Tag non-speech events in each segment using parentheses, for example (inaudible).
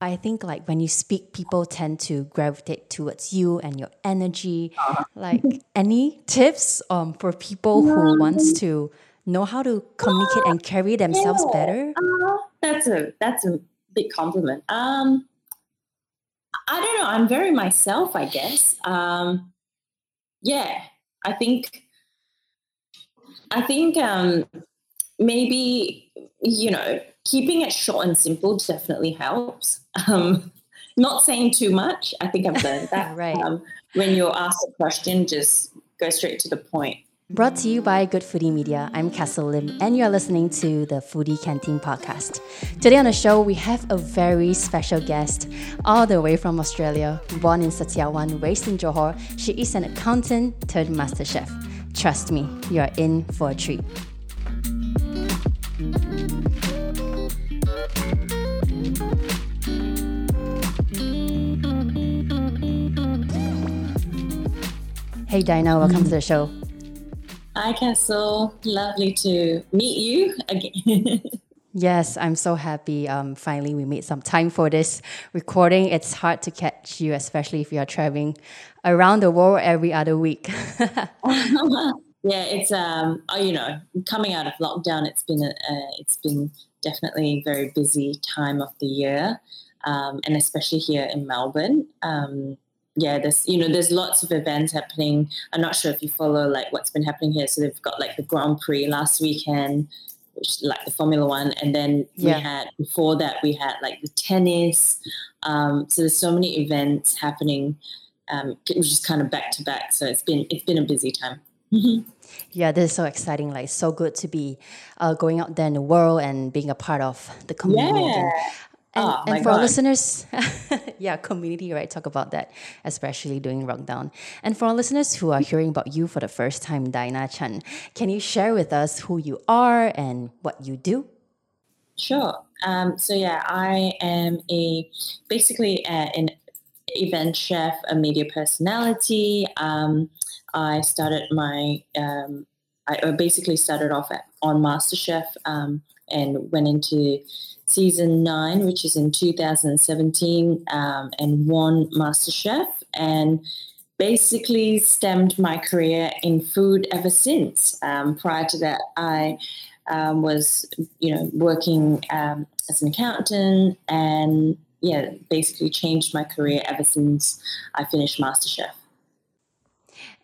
I think like when you speak, people tend to gravitate towards you and your energy. Uh-huh. Like any tips um, for people who wants to know how to communicate and carry themselves better? Uh, that's a that's a big compliment. Um, I don't know. I'm very myself, I guess. Um, yeah, I think. I think um, maybe you know keeping it short and simple definitely helps. Um, not saying too much. I think I've learned that. (laughs) right. Um, when you're asked a question, just go straight to the point. Brought to you by Good Foodie Media. I'm Castle Lim, and you're listening to the Foodie Canteen podcast. Today on the show, we have a very special guest, all the way from Australia. Born in Sitiawan, raised in Johor, she is an accountant turned master chef. Trust me, you're in for a treat. Hey Diana, welcome to the show. Hi Castle, lovely to meet you again. (laughs) yes, I'm so happy. Um, finally, we made some time for this recording. It's hard to catch you, especially if you are traveling around the world every other week. (laughs) (laughs) yeah, it's um, oh, you know, coming out of lockdown, it's been a, uh, it's been definitely a very busy time of the year, um, and especially here in Melbourne. Um, yeah, there's you know there's lots of events happening. I'm not sure if you follow like what's been happening here. So they've got like the Grand Prix last weekend, which like the Formula One, and then yeah. we had before that we had like the tennis. Um, so there's so many events happening, um, which is kind of back to back. So it's been it's been a busy time. (laughs) Yeah, this is so exciting. Like, so good to be uh, going out there in the world and being a part of the community. Yeah. And, oh, and for God. our listeners, (laughs) yeah, community, right? Talk about that, especially during lockdown. And for our listeners who are hearing about you for the first time, Diana Chan, can you share with us who you are and what you do? Sure. Um, so yeah, I am a basically a, an event chef, a media personality. Um, I started my um, I basically started off at, on MasterChef um, and went into season nine, which is in 2017, um, and won MasterChef, and basically stemmed my career in food ever since. Um, prior to that, I um, was, you know, working um, as an accountant, and yeah, basically changed my career ever since I finished MasterChef.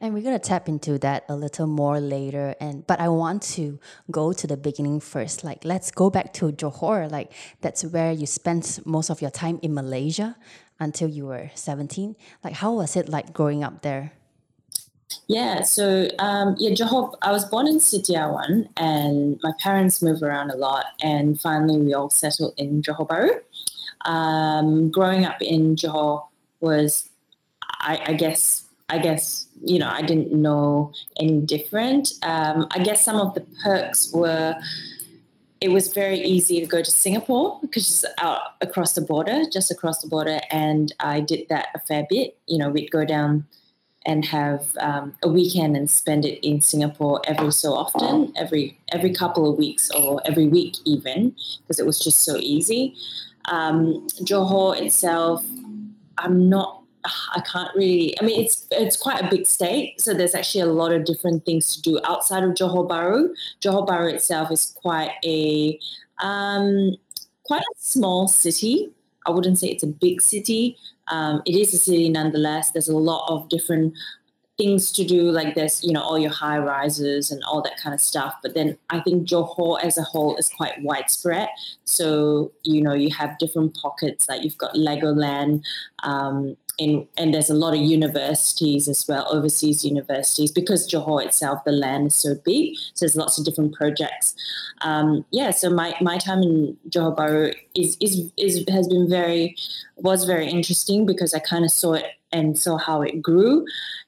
And we're gonna tap into that a little more later. And but I want to go to the beginning first. Like let's go back to Johor. Like that's where you spent most of your time in Malaysia until you were 17. Like how was it like growing up there? Yeah, so um, yeah, Johor. I was born in Sitiawan, and my parents moved around a lot, and finally we all settled in Johor Bahru. Um, growing up in Johor was, I, I guess, I guess, you know, I didn't know any different. Um, I guess some of the perks were it was very easy to go to Singapore because it's out across the border, just across the border. And I did that a fair bit. You know, we'd go down and have um, a weekend and spend it in Singapore every so often, every every couple of weeks or every week even, because it was just so easy. Um, Johor itself, I'm not I can't really. I mean, it's it's quite a big state, so there's actually a lot of different things to do outside of Johor Bahru. Johor Bahru itself is quite a um, quite a small city. I wouldn't say it's a big city. Um, it is a city nonetheless. There's a lot of different things to do like there's you know all your high rises and all that kind of stuff but then i think johor as a whole is quite widespread so you know you have different pockets like you've got legoland um, in, and there's a lot of universities as well, overseas universities, because Johor itself, the land is so big. So there's lots of different projects. Um, yeah, so my, my time in Johor Bahru is, is, is, has been very, was very interesting because I kind of saw it and saw how it grew.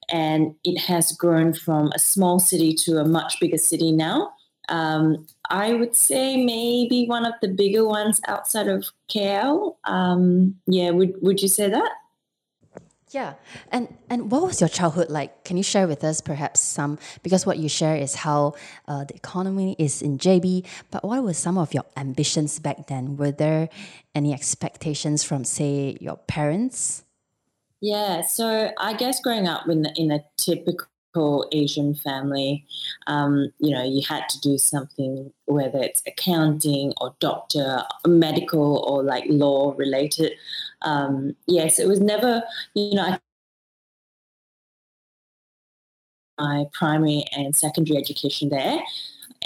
And it has grown from a small city to a much bigger city now. Um, I would say maybe one of the bigger ones outside of KL. Um, yeah, would, would you say that? Yeah, and and what was your childhood like? Can you share with us perhaps some? Because what you share is how uh, the economy is in JB, but what were some of your ambitions back then? Were there any expectations from, say, your parents? Yeah, so I guess growing up in in a typical Asian family, um, you know, you had to do something, whether it's accounting or doctor, medical, or like law related um, yes, it was never, you know, I my primary and secondary education there.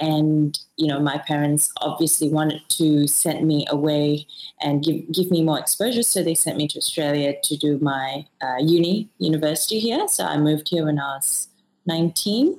And, you know, my parents obviously wanted to send me away and give, give me more exposure. So they sent me to Australia to do my uh, uni, university here. So I moved here when I was 19.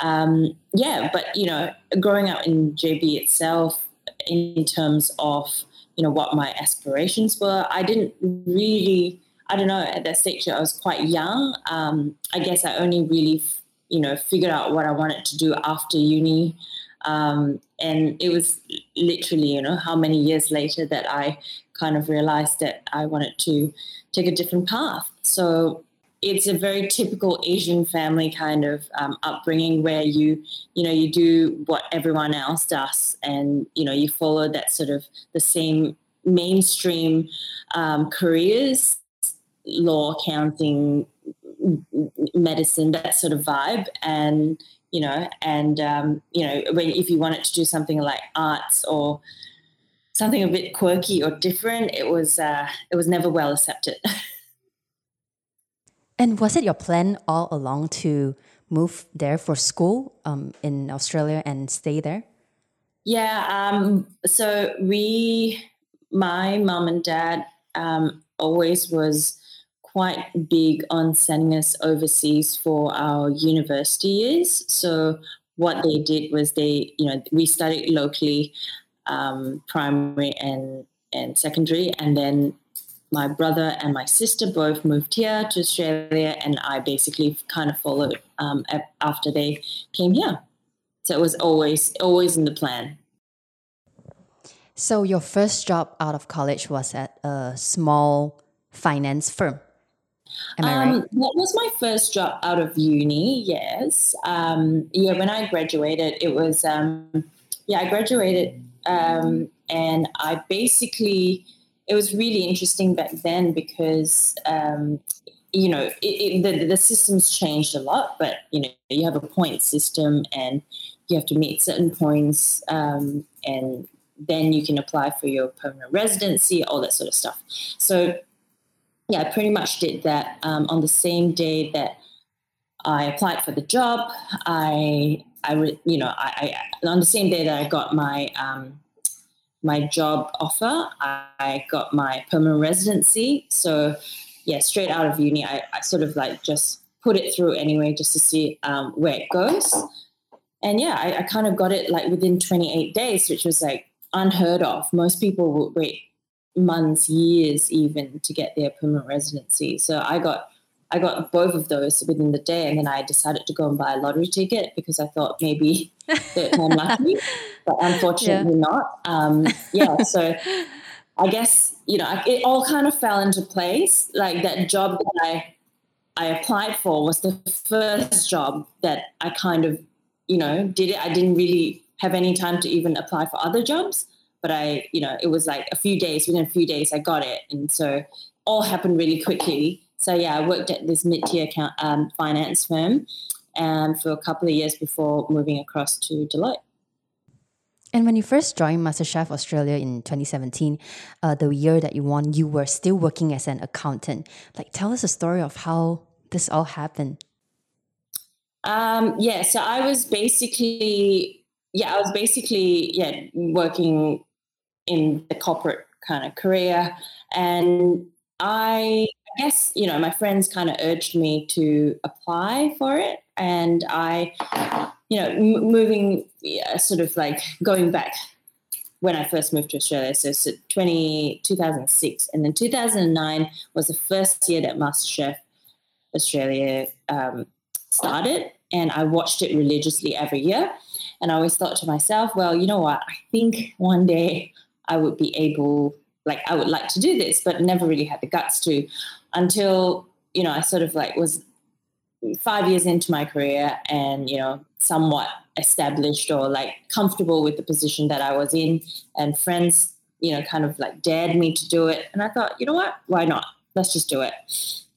Um, yeah, but, you know, growing up in JB itself, in terms of you know what my aspirations were. I didn't really, I don't know, at that stage I was quite young. Um, I guess I only really, you know, figured out what I wanted to do after uni. Um, and it was literally, you know, how many years later that I kind of realized that I wanted to take a different path. So it's a very typical Asian family kind of um, upbringing where you, you know, you do what everyone else does, and you know, you follow that sort of the same mainstream um, careers, law, accounting, medicine, that sort of vibe, and you know, and um, you know, when if you wanted to do something like arts or something a bit quirky or different, it was uh, it was never well accepted. (laughs) And was it your plan all along to move there for school um, in Australia and stay there? Yeah. Um, so we, my mom and dad, um, always was quite big on sending us overseas for our university years. So what they did was they, you know, we studied locally, um, primary and and secondary, and then my brother and my sister both moved here to Australia, and I basically kind of followed um, after they came here. So it was always always in the plan. So your first job out of college was at a small finance firm. Am I um, right? That was my first job out of uni. Yes. Um, yeah. When I graduated, it was um, yeah. I graduated um, and I basically it was really interesting back then because um, you know it, it, the, the systems changed a lot but you know you have a point system and you have to meet certain points um, and then you can apply for your permanent residency all that sort of stuff. So yeah i pretty much did that um, on the same day that i applied for the job. I i you know I, I on the same day that i got my um, my job offer. I got my permanent residency. So, yeah, straight out of uni, I, I sort of like just put it through anyway, just to see um, where it goes. And yeah, I, I, kind of got it like within 28 days, which was like unheard of. Most people would wait months, years even to get their permanent residency. So I got I got both of those within the day, and then I decided to go and buy a lottery ticket because I thought maybe (laughs) I'm lucky, but unfortunately yeah. not. Um, yeah, so I guess you know it all kind of fell into place. Like that job that I I applied for was the first job that I kind of you know did it. I didn't really have any time to even apply for other jobs, but I you know it was like a few days. Within a few days, I got it, and so all happened really quickly so yeah, I worked at this mid-tier account, um, finance firm um, for a couple of years before moving across to Deloitte. And when you first joined MasterChef Australia in 2017, uh, the year that you won, you were still working as an accountant. Like, tell us a story of how this all happened. Um, yeah, so I was basically, yeah, I was basically, yeah, working in the corporate kind of career, and I guess, you know, my friends kind of urged me to apply for it. And I, you know, m- moving, yeah, sort of like going back when I first moved to Australia, so, so 20, 2006. And then 2009 was the first year that MasterChef Australia um, started. And I watched it religiously every year. And I always thought to myself, well, you know what? I think one day I would be able, like, I would like to do this, but never really had the guts to until you know, I sort of like was five years into my career and, you know, somewhat established or like comfortable with the position that I was in and friends, you know, kind of like dared me to do it. And I thought, you know what? Why not? Let's just do it.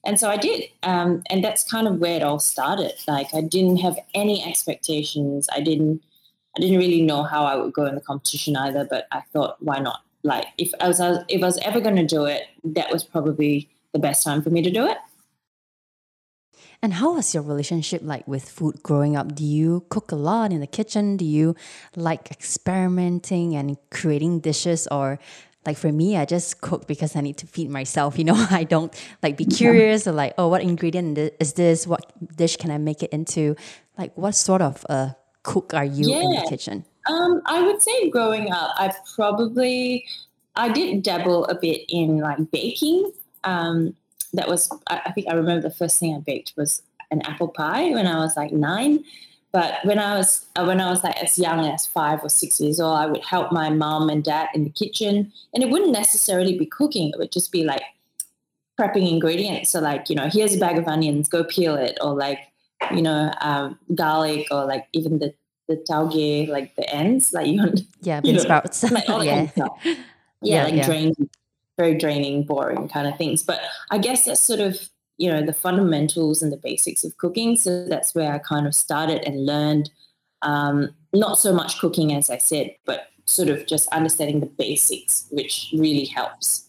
And so I did. Um, and that's kind of where it all started. Like I didn't have any expectations. I didn't I didn't really know how I would go in the competition either, but I thought, why not? Like if I was if I was ever going to do it, that was probably the best time for me to do it. And how was your relationship like with food growing up? Do you cook a lot in the kitchen? Do you like experimenting and creating dishes or like for me, I just cook because I need to feed myself. You know, (laughs) I don't like be curious or like, oh, what ingredient is this? What dish can I make it into? Like, what sort of a cook are you yeah. in the kitchen? Um, I would say growing up, I probably I did dabble a bit in like baking. Um, that was I, think I remember the first thing I baked was an apple pie when I was like nine. But when I was uh, when I was like as young as five or six years old, I would help my mom and dad in the kitchen, and it wouldn't necessarily be cooking. It would just be like prepping ingredients. So like you know, here's a bag of onions, go peel it, or like you know, um, garlic, or like even the the tauge, like the ends, like (laughs) you yeah, bean sprouts, (laughs) like all yeah. (laughs) yeah, yeah, like yeah. draining very draining, boring kind of things. But I guess that's sort of, you know, the fundamentals and the basics of cooking. So that's where I kind of started and learned um, not so much cooking, as I said, but sort of just understanding the basics, which really helps.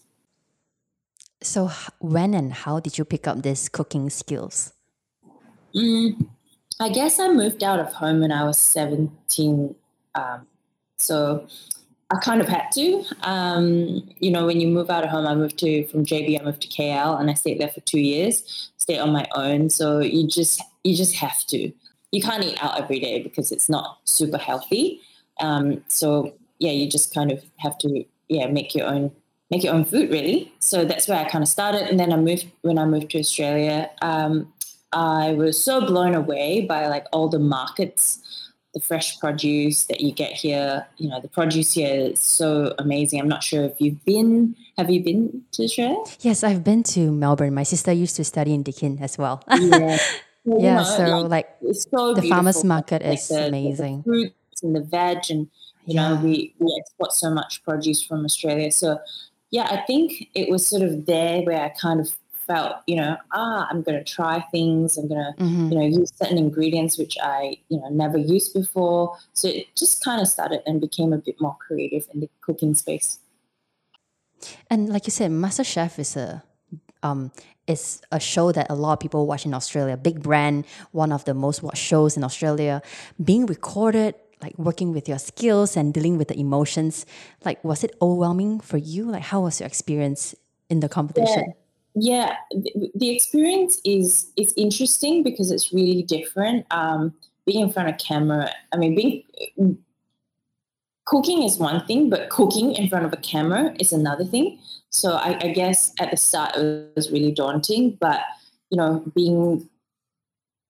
So, when and how did you pick up these cooking skills? Mm, I guess I moved out of home when I was 17. Um, so, I kind of had to. Um, you know, when you move out of home, I moved to from JB, I moved to KL, and I stayed there for two years. Stayed on my own, so you just you just have to. You can't eat out every day because it's not super healthy. Um, so yeah, you just kind of have to yeah make your own make your own food really. So that's where I kind of started, and then I moved when I moved to Australia. Um, I was so blown away by like all the markets the fresh produce that you get here. You know, the produce here is so amazing. I'm not sure if you've been. Have you been to Australia? Yes, I've been to Melbourne. My sister used to study in Deakin as well. yeah. Well, (laughs) yeah, know, so like, like so the farmers market like is the, amazing. The fruits and the veg, and you yeah. know we we export so much produce from Australia. So yeah, I think it was sort of there where I kind of felt, you know, ah, I'm going to try things. I'm going to, mm-hmm. you know, use certain ingredients which I, you know, never used before. So it just kind of started and became a bit more creative in the cooking space. And like you said, MasterChef is a um, is a show that a lot of people watch in Australia. Big brand, one of the most watched shows in Australia. Being recorded, like working with your skills and dealing with the emotions, like was it overwhelming for you? Like how was your experience in the competition? Yeah yeah the experience is is interesting because it's really different. Um, being in front of camera i mean being cooking is one thing but cooking in front of a camera is another thing. So I, I guess at the start it was really daunting but you know being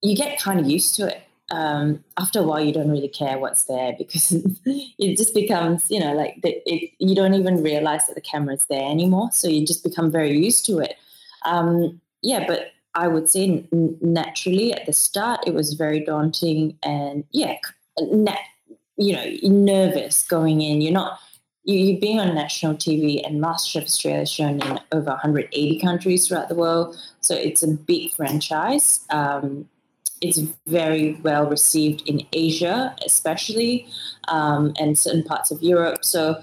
you get kind of used to it. Um, after a while you don't really care what's there because (laughs) it just becomes you know like the, it, you don't even realize that the camera's there anymore so you just become very used to it um, yeah, but I would say naturally at the start it was very daunting and yeah, nat- you know, nervous going in. You're not you, you being on national TV and MasterChef Australia is shown in over 180 countries throughout the world, so it's a big franchise. Um, it's very well received in Asia, especially, um, and certain parts of Europe. So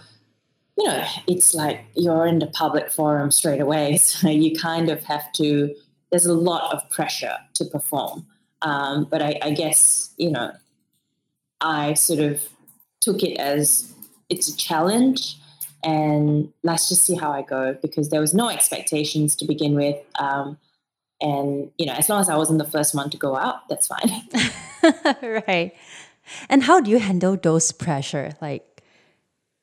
you know, it's like you're in the public forum straight away. (laughs) So you kind of have to, there's a lot of pressure to perform. Um, but I, I guess, you know, I sort of took it as it's a challenge and let's just see how I go because there was no expectations to begin with. Um, and, you know, as long as I wasn't the first one to go out, that's fine. (laughs) right. And how do you handle those pressure? Like,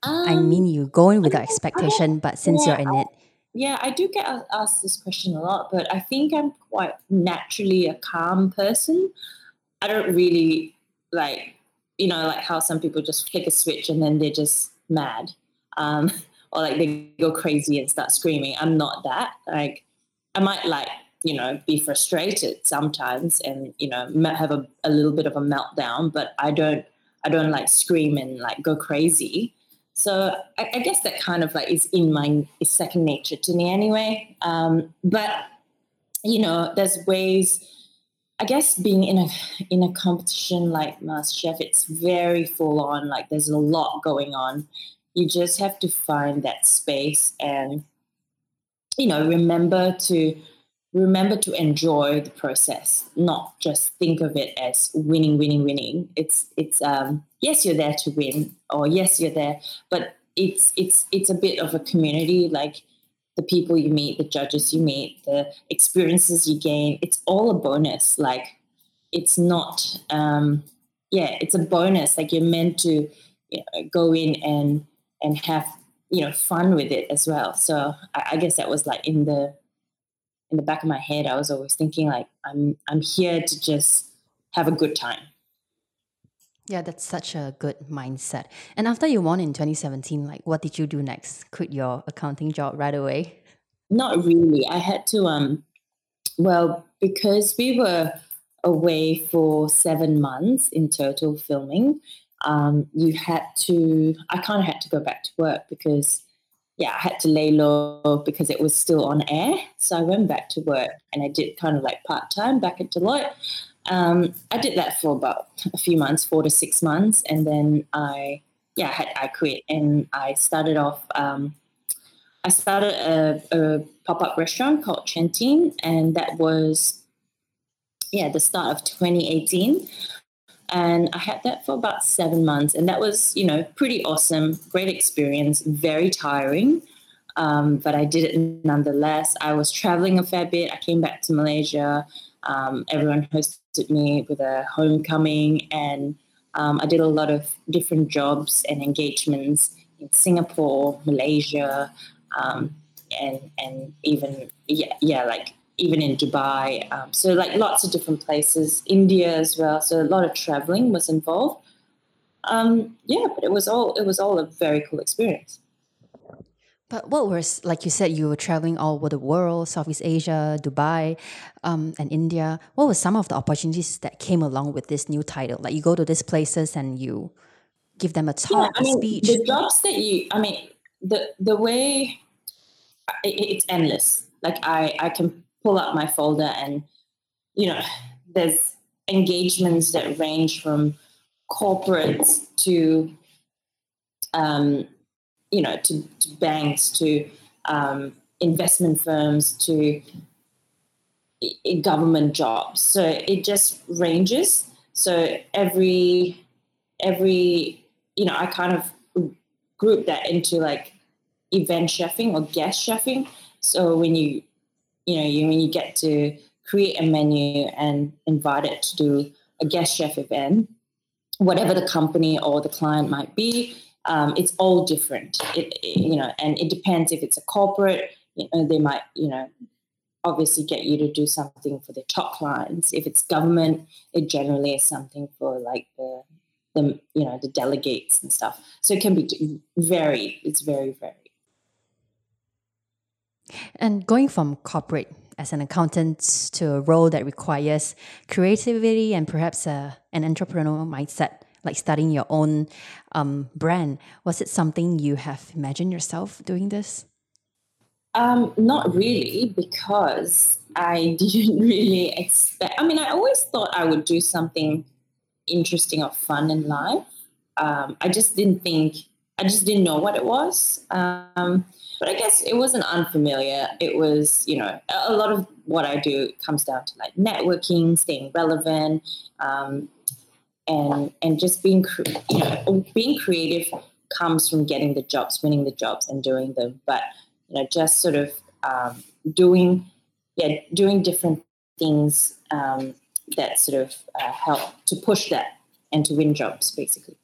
um, I mean, you go in with the expectation, but since yeah, you're in it. Yeah, I do get asked this question a lot, but I think I'm quite naturally a calm person. I don't really like, you know, like how some people just flick a switch and then they're just mad. Um, (laughs) or like they go crazy and start screaming. I'm not that. Like, I might like you know, be frustrated sometimes and, you know, have a, a little bit of a meltdown, but I don't, I don't like scream and like go crazy. So I, I guess that kind of like is in my is second nature to me anyway. Um, but you know, there's ways. I guess being in a in a competition like MasterChef, it's very full on. Like there's a lot going on. You just have to find that space and you know remember to remember to enjoy the process not just think of it as winning winning winning. It's it's um yes you're there to win or yes you're there but it's it's it's a bit of a community like the people you meet the judges you meet the experiences you gain. It's all a bonus like it's not um yeah it's a bonus like you're meant to you know, go in and and have you know fun with it as well. So I, I guess that was like in the in the back of my head, I was always thinking like I'm I'm here to just have a good time. Yeah, that's such a good mindset. And after you won in 2017, like what did you do next? Quit your accounting job right away? Not really. I had to um well, because we were away for seven months in total filming, um, you had to I kind of had to go back to work because yeah, I had to lay low because it was still on air. So I went back to work and I did kind of like part time back at Deloitte. Um, I did that for about a few months, four to six months, and then I yeah I, had, I quit and I started off. Um, I started a, a pop up restaurant called Chantin, and that was yeah the start of 2018 and I had that for about seven months, and that was you know pretty awesome, great experience, very tiring, um, but I did it nonetheless. I was traveling a fair bit. I came back to Malaysia. Um, everyone hosted me with a homecoming, and um, I did a lot of different jobs and engagements in Singapore, Malaysia, um, and and even yeah yeah like even in Dubai. Um, so like lots of different places, India as well. So a lot of traveling was involved. Um, yeah, but it was all it was all a very cool experience. But what was like you said you were traveling all over the world, Southeast Asia, Dubai, um, and India. What were some of the opportunities that came along with this new title? Like you go to these places and you give them a talk, yeah, I mean, speech. The jobs that you, I mean, the the way it, it's endless. Like I I can pull up my folder and you know there's engagements that range from corporates to um, you know to, to banks to um, investment firms to government jobs. So it just ranges. So every every you know i kind of group that into like event chefing or guest chefing. So when you you know, you when you get to create a menu and invite it to do a guest chef event, whatever the company or the client might be, um, it's all different. It, it, you know, and it depends if it's a corporate. You know, they might, you know, obviously get you to do something for their top clients. If it's government, it generally is something for like the the you know the delegates and stuff. So it can be very. It's very very and going from corporate as an accountant to a role that requires creativity and perhaps a, an entrepreneurial mindset, like starting your own um, brand, was it something you have imagined yourself doing this? Um, not really, because I (laughs) didn't really expect. I mean, I always thought I would do something interesting or fun in life. Um, I just didn't think. I just didn't know what it was. Um, but I guess it wasn't unfamiliar. It was, you know, a lot of what I do comes down to like networking, staying relevant, um, and and just being, you know, being creative comes from getting the jobs, winning the jobs, and doing them. But you know, just sort of um, doing, yeah, doing different things um, that sort of uh, help to push that and to win jobs, basically.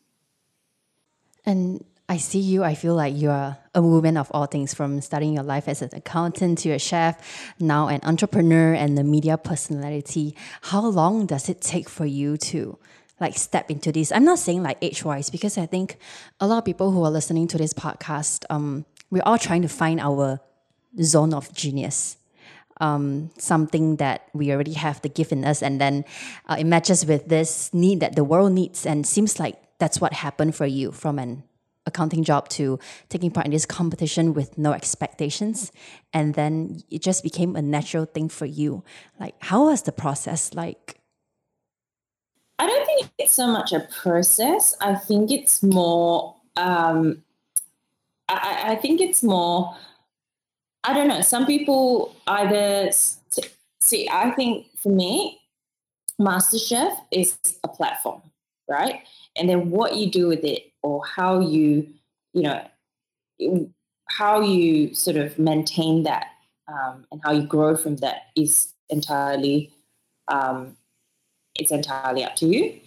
And I see you. I feel like you are a woman of all things from starting your life as an accountant to a chef, now an entrepreneur and a media personality. How long does it take for you to like step into this? I'm not saying like age wise, because I think a lot of people who are listening to this podcast, um, we're all trying to find our zone of genius. um, something that we already have the gift in us, and then uh, it matches with this need that the world needs, and seems like that's what happened for you from an accounting job to taking part in this competition with no expectations and then it just became a natural thing for you like how was the process like i don't think it's so much a process i think it's more um, I, I think it's more I don't know. Some people either see. I think for me, MasterChef is a platform, right? And then what you do with it, or how you, you know, how you sort of maintain that, um, and how you grow from that is entirely, um, it's entirely up to you.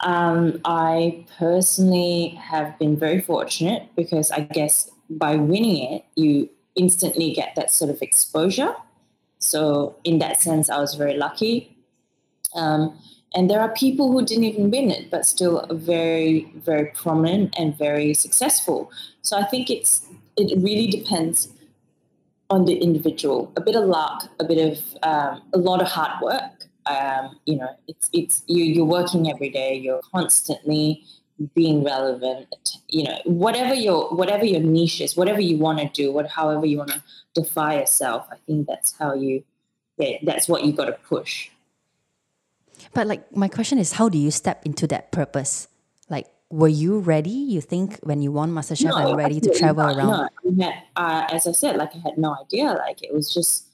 Um, I personally have been very fortunate because I guess by winning it, you instantly get that sort of exposure. So, in that sense, I was very lucky. And there are people who didn't even win it, but still very, very prominent and very successful. So I think it's it really depends on the individual. A bit of luck, a bit of um, a lot of hard work. Um, you know, it's it's you you're working every day. You're constantly being relevant you know whatever your whatever your niche is whatever you want to do what however you want to defy yourself i think that's how you yeah that's what you got to push but like my question is how do you step into that purpose like were you ready you think when you won masterchef no, you ready to travel not, around no, uh, as i said like i had no idea like it was just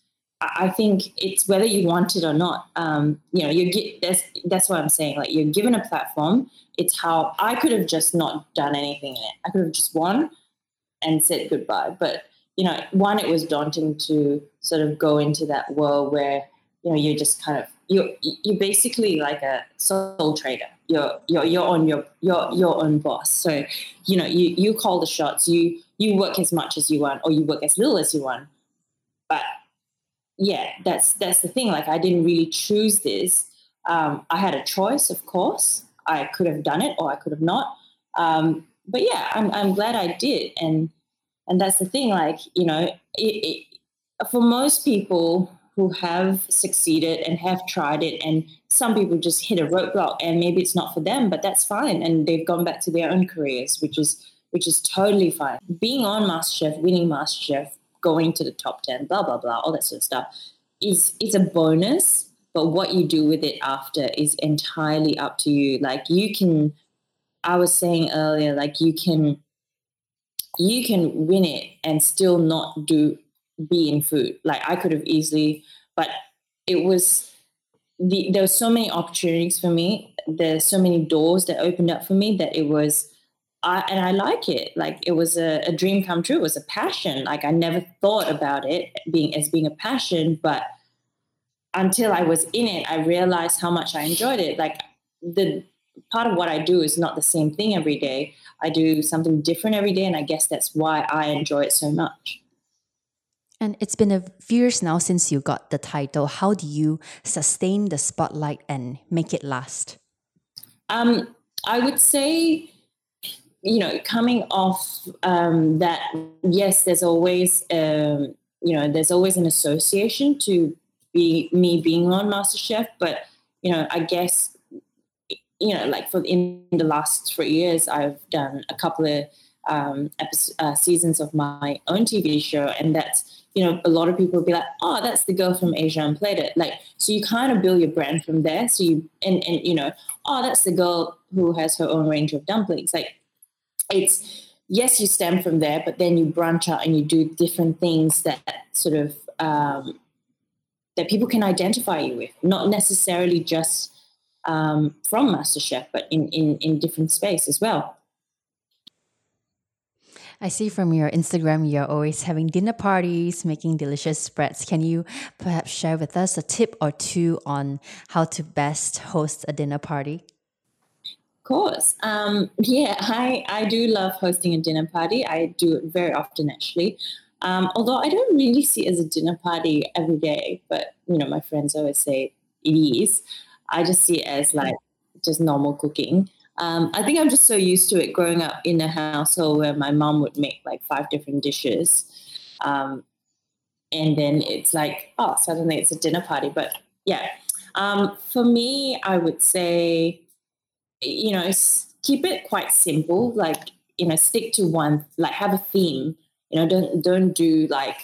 I think it's whether you want it or not. Um, you know, you get that's that's what I'm saying. Like you're given a platform. It's how I could have just not done anything in it. I could have just won and said goodbye. But you know, one, it was daunting to sort of go into that world where you know you're just kind of you're you're basically like a sole trader. You're you're you're on your your your own boss. So you know you you call the shots. You you work as much as you want, or you work as little as you want. But yeah, that's that's the thing. Like I didn't really choose this. Um, I had a choice, of course. I could have done it or I could have not. Um, but yeah, I'm I'm glad I did. And and that's the thing. Like you know, it, it, for most people who have succeeded and have tried it, and some people just hit a roadblock, and maybe it's not for them, but that's fine, and they've gone back to their own careers, which is which is totally fine. Being on MasterChef, winning MasterChef, going to the top 10, blah, blah, blah, all that sort of stuff is, is a bonus. But what you do with it after is entirely up to you. Like you can, I was saying earlier, like you can, you can win it and still not do be in food. Like I could have easily, but it was the, there were so many opportunities for me. There's so many doors that opened up for me that it was I, and I like it. Like it was a, a, dream come true. It was a passion. Like I never thought about it being as being a passion, but until I was in it, I realized how much I enjoyed it. Like the part of what I do is not the same thing every day. I do something different every day, and I guess that's why I enjoy it so much. And it's been a few years now since you got the title. How do you sustain the spotlight and make it last? Um, I would say you know, coming off um, that, yes, there's always, um, you know, there's always an association to be me being on MasterChef, but you know, I guess, you know, like for in the last three years, I've done a couple of um, episodes, uh, seasons of my own TV show, and that's you know, a lot of people be like, "Oh, that's the girl from Asia Unplated. Like, so you kind of build your brand from there. So you and and you know, oh, that's the girl who has her own range of dumplings. Like, it's yes, you stem from there, but then you branch out and you do different things that sort of um, that people can identify you with, not necessarily just um, from MasterChef, but in, in in different space as well. I see from your Instagram you're always having dinner parties, making delicious spreads. Can you perhaps share with us a tip or two on how to best host a dinner party? Of course. Um, yeah, I, I do love hosting a dinner party. I do it very often, actually. Um, although I don't really see it as a dinner party every day, but you know, my friends always say it is. I just see it as like just normal cooking. Um, I think I'm just so used to it growing up in a household where my mom would make like five different dishes. Um, and then it's like, oh, suddenly it's a dinner party. But yeah, um, for me, I would say, you know, keep it quite simple. Like, you know, stick to one, like have a theme. You know, don't don't do like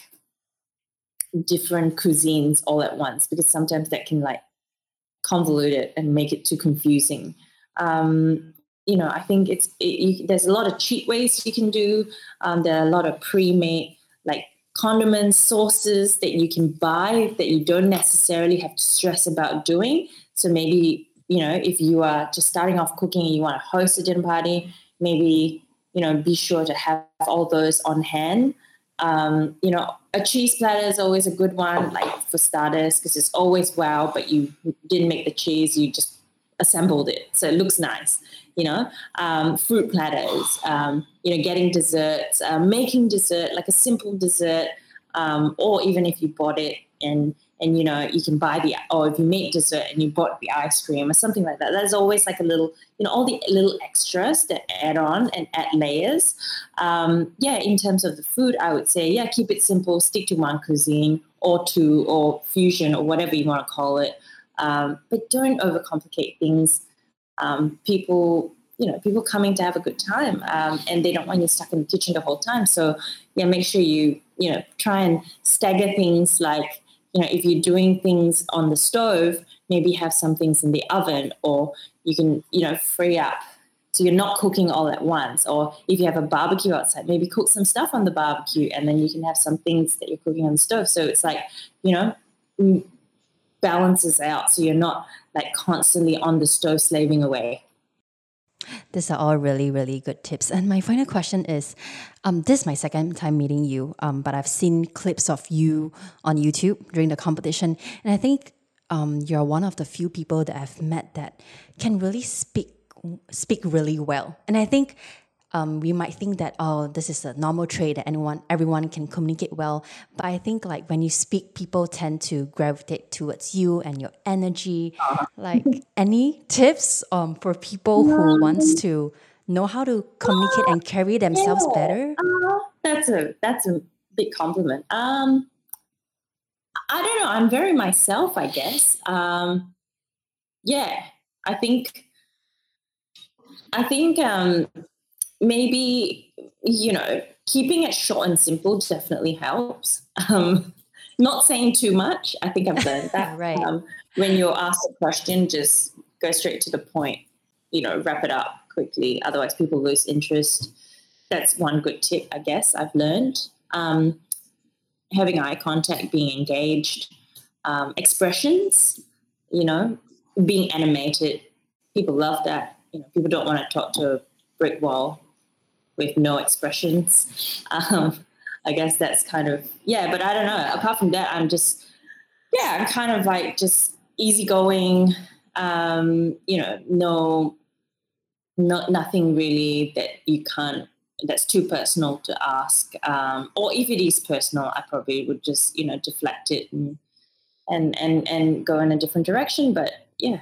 different cuisines all at once because sometimes that can like convolute it and make it too confusing. Um, you know, I think it's it, you, there's a lot of cheap ways you can do. Um, there are a lot of pre-made like condiments, sauces that you can buy that you don't necessarily have to stress about doing. So maybe you know, if you are just starting off cooking and you want to host a dinner party, maybe you know, be sure to have all those on hand. Um, you know, a cheese platter is always a good one, like for starters, because it's always wow, but you didn't make the cheese, you just assembled it. So it looks nice, you know. Um, fruit platters, um, you know, getting desserts, uh, making dessert, like a simple dessert, um, or even if you bought it and and you know you can buy the or if you make dessert and you bought the ice cream or something like that there's always like a little you know all the little extras that add on and add layers um, yeah in terms of the food i would say yeah keep it simple stick to one cuisine or two or fusion or whatever you want to call it um, but don't overcomplicate things um, people you know people coming to have a good time um, and they don't want you stuck in the kitchen the whole time so yeah make sure you you know try and stagger things like you know, if you're doing things on the stove, maybe have some things in the oven, or you can, you know, free up. So you're not cooking all at once. Or if you have a barbecue outside, maybe cook some stuff on the barbecue, and then you can have some things that you're cooking on the stove. So it's like, you know, balances out. So you're not like constantly on the stove slaving away. These are all really, really good tips. And my final question is um, this is my second time meeting you, um, but I've seen clips of you on YouTube during the competition. And I think um, you're one of the few people that I've met that can really speak speak really well. And I think um, we might think that oh this is a normal trait that anyone everyone can communicate well. But i think like when you speak people tend to gravitate towards you and your energy. Uh-huh. like any tips um, for people who wants to know how to communicate and carry themselves better? uh, that's a that's a big compliment. Um i don't know i'm very myself i guess. Um yeah i think i think um maybe you know keeping it short and simple definitely helps. Um, not saying too much. I think i've learned that. (laughs) Right. Um, when you're asked a question just go straight to the point you know wrap it up quickly. Otherwise people lose interest. That's one good tip i guess i've learned. Um, having eye contact being engaged um, expressions you know being animated. People love that. You know people don't want to talk to a brick wall with no expressions. (laughs) Um, I guess that's kind of yeah, but I don't know. Apart from that, I'm just yeah, I'm kind of like just easygoing. Um, you know, no, not nothing really that you can't that's too personal to ask. Um, or if it is personal, I probably would just you know deflect it and and and and go in a different direction. But yeah,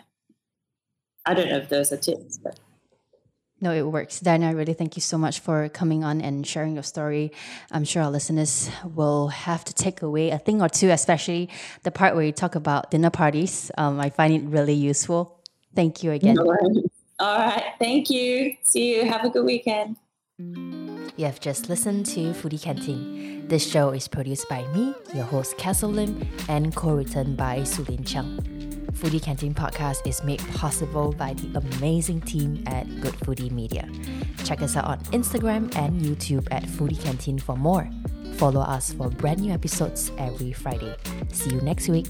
I don't know if those are tips, but. No, it works. Diana, really thank you so much for coming on and sharing your story. I'm sure our listeners will have to take away a thing or two, especially the part where you talk about dinner parties. Um, I find it really useful. Thank you again. All right. Thank you. See you. Have a good weekend. You have just listened to Foodie Canteen. This show is produced by me, your host Castle Lim, and co-written by Sulin Chung. Foodie Canteen podcast is made possible by the amazing team at Good Foodie Media. Check us out on Instagram and YouTube at Foodie Canteen for more. Follow us for brand new episodes every Friday. See you next week.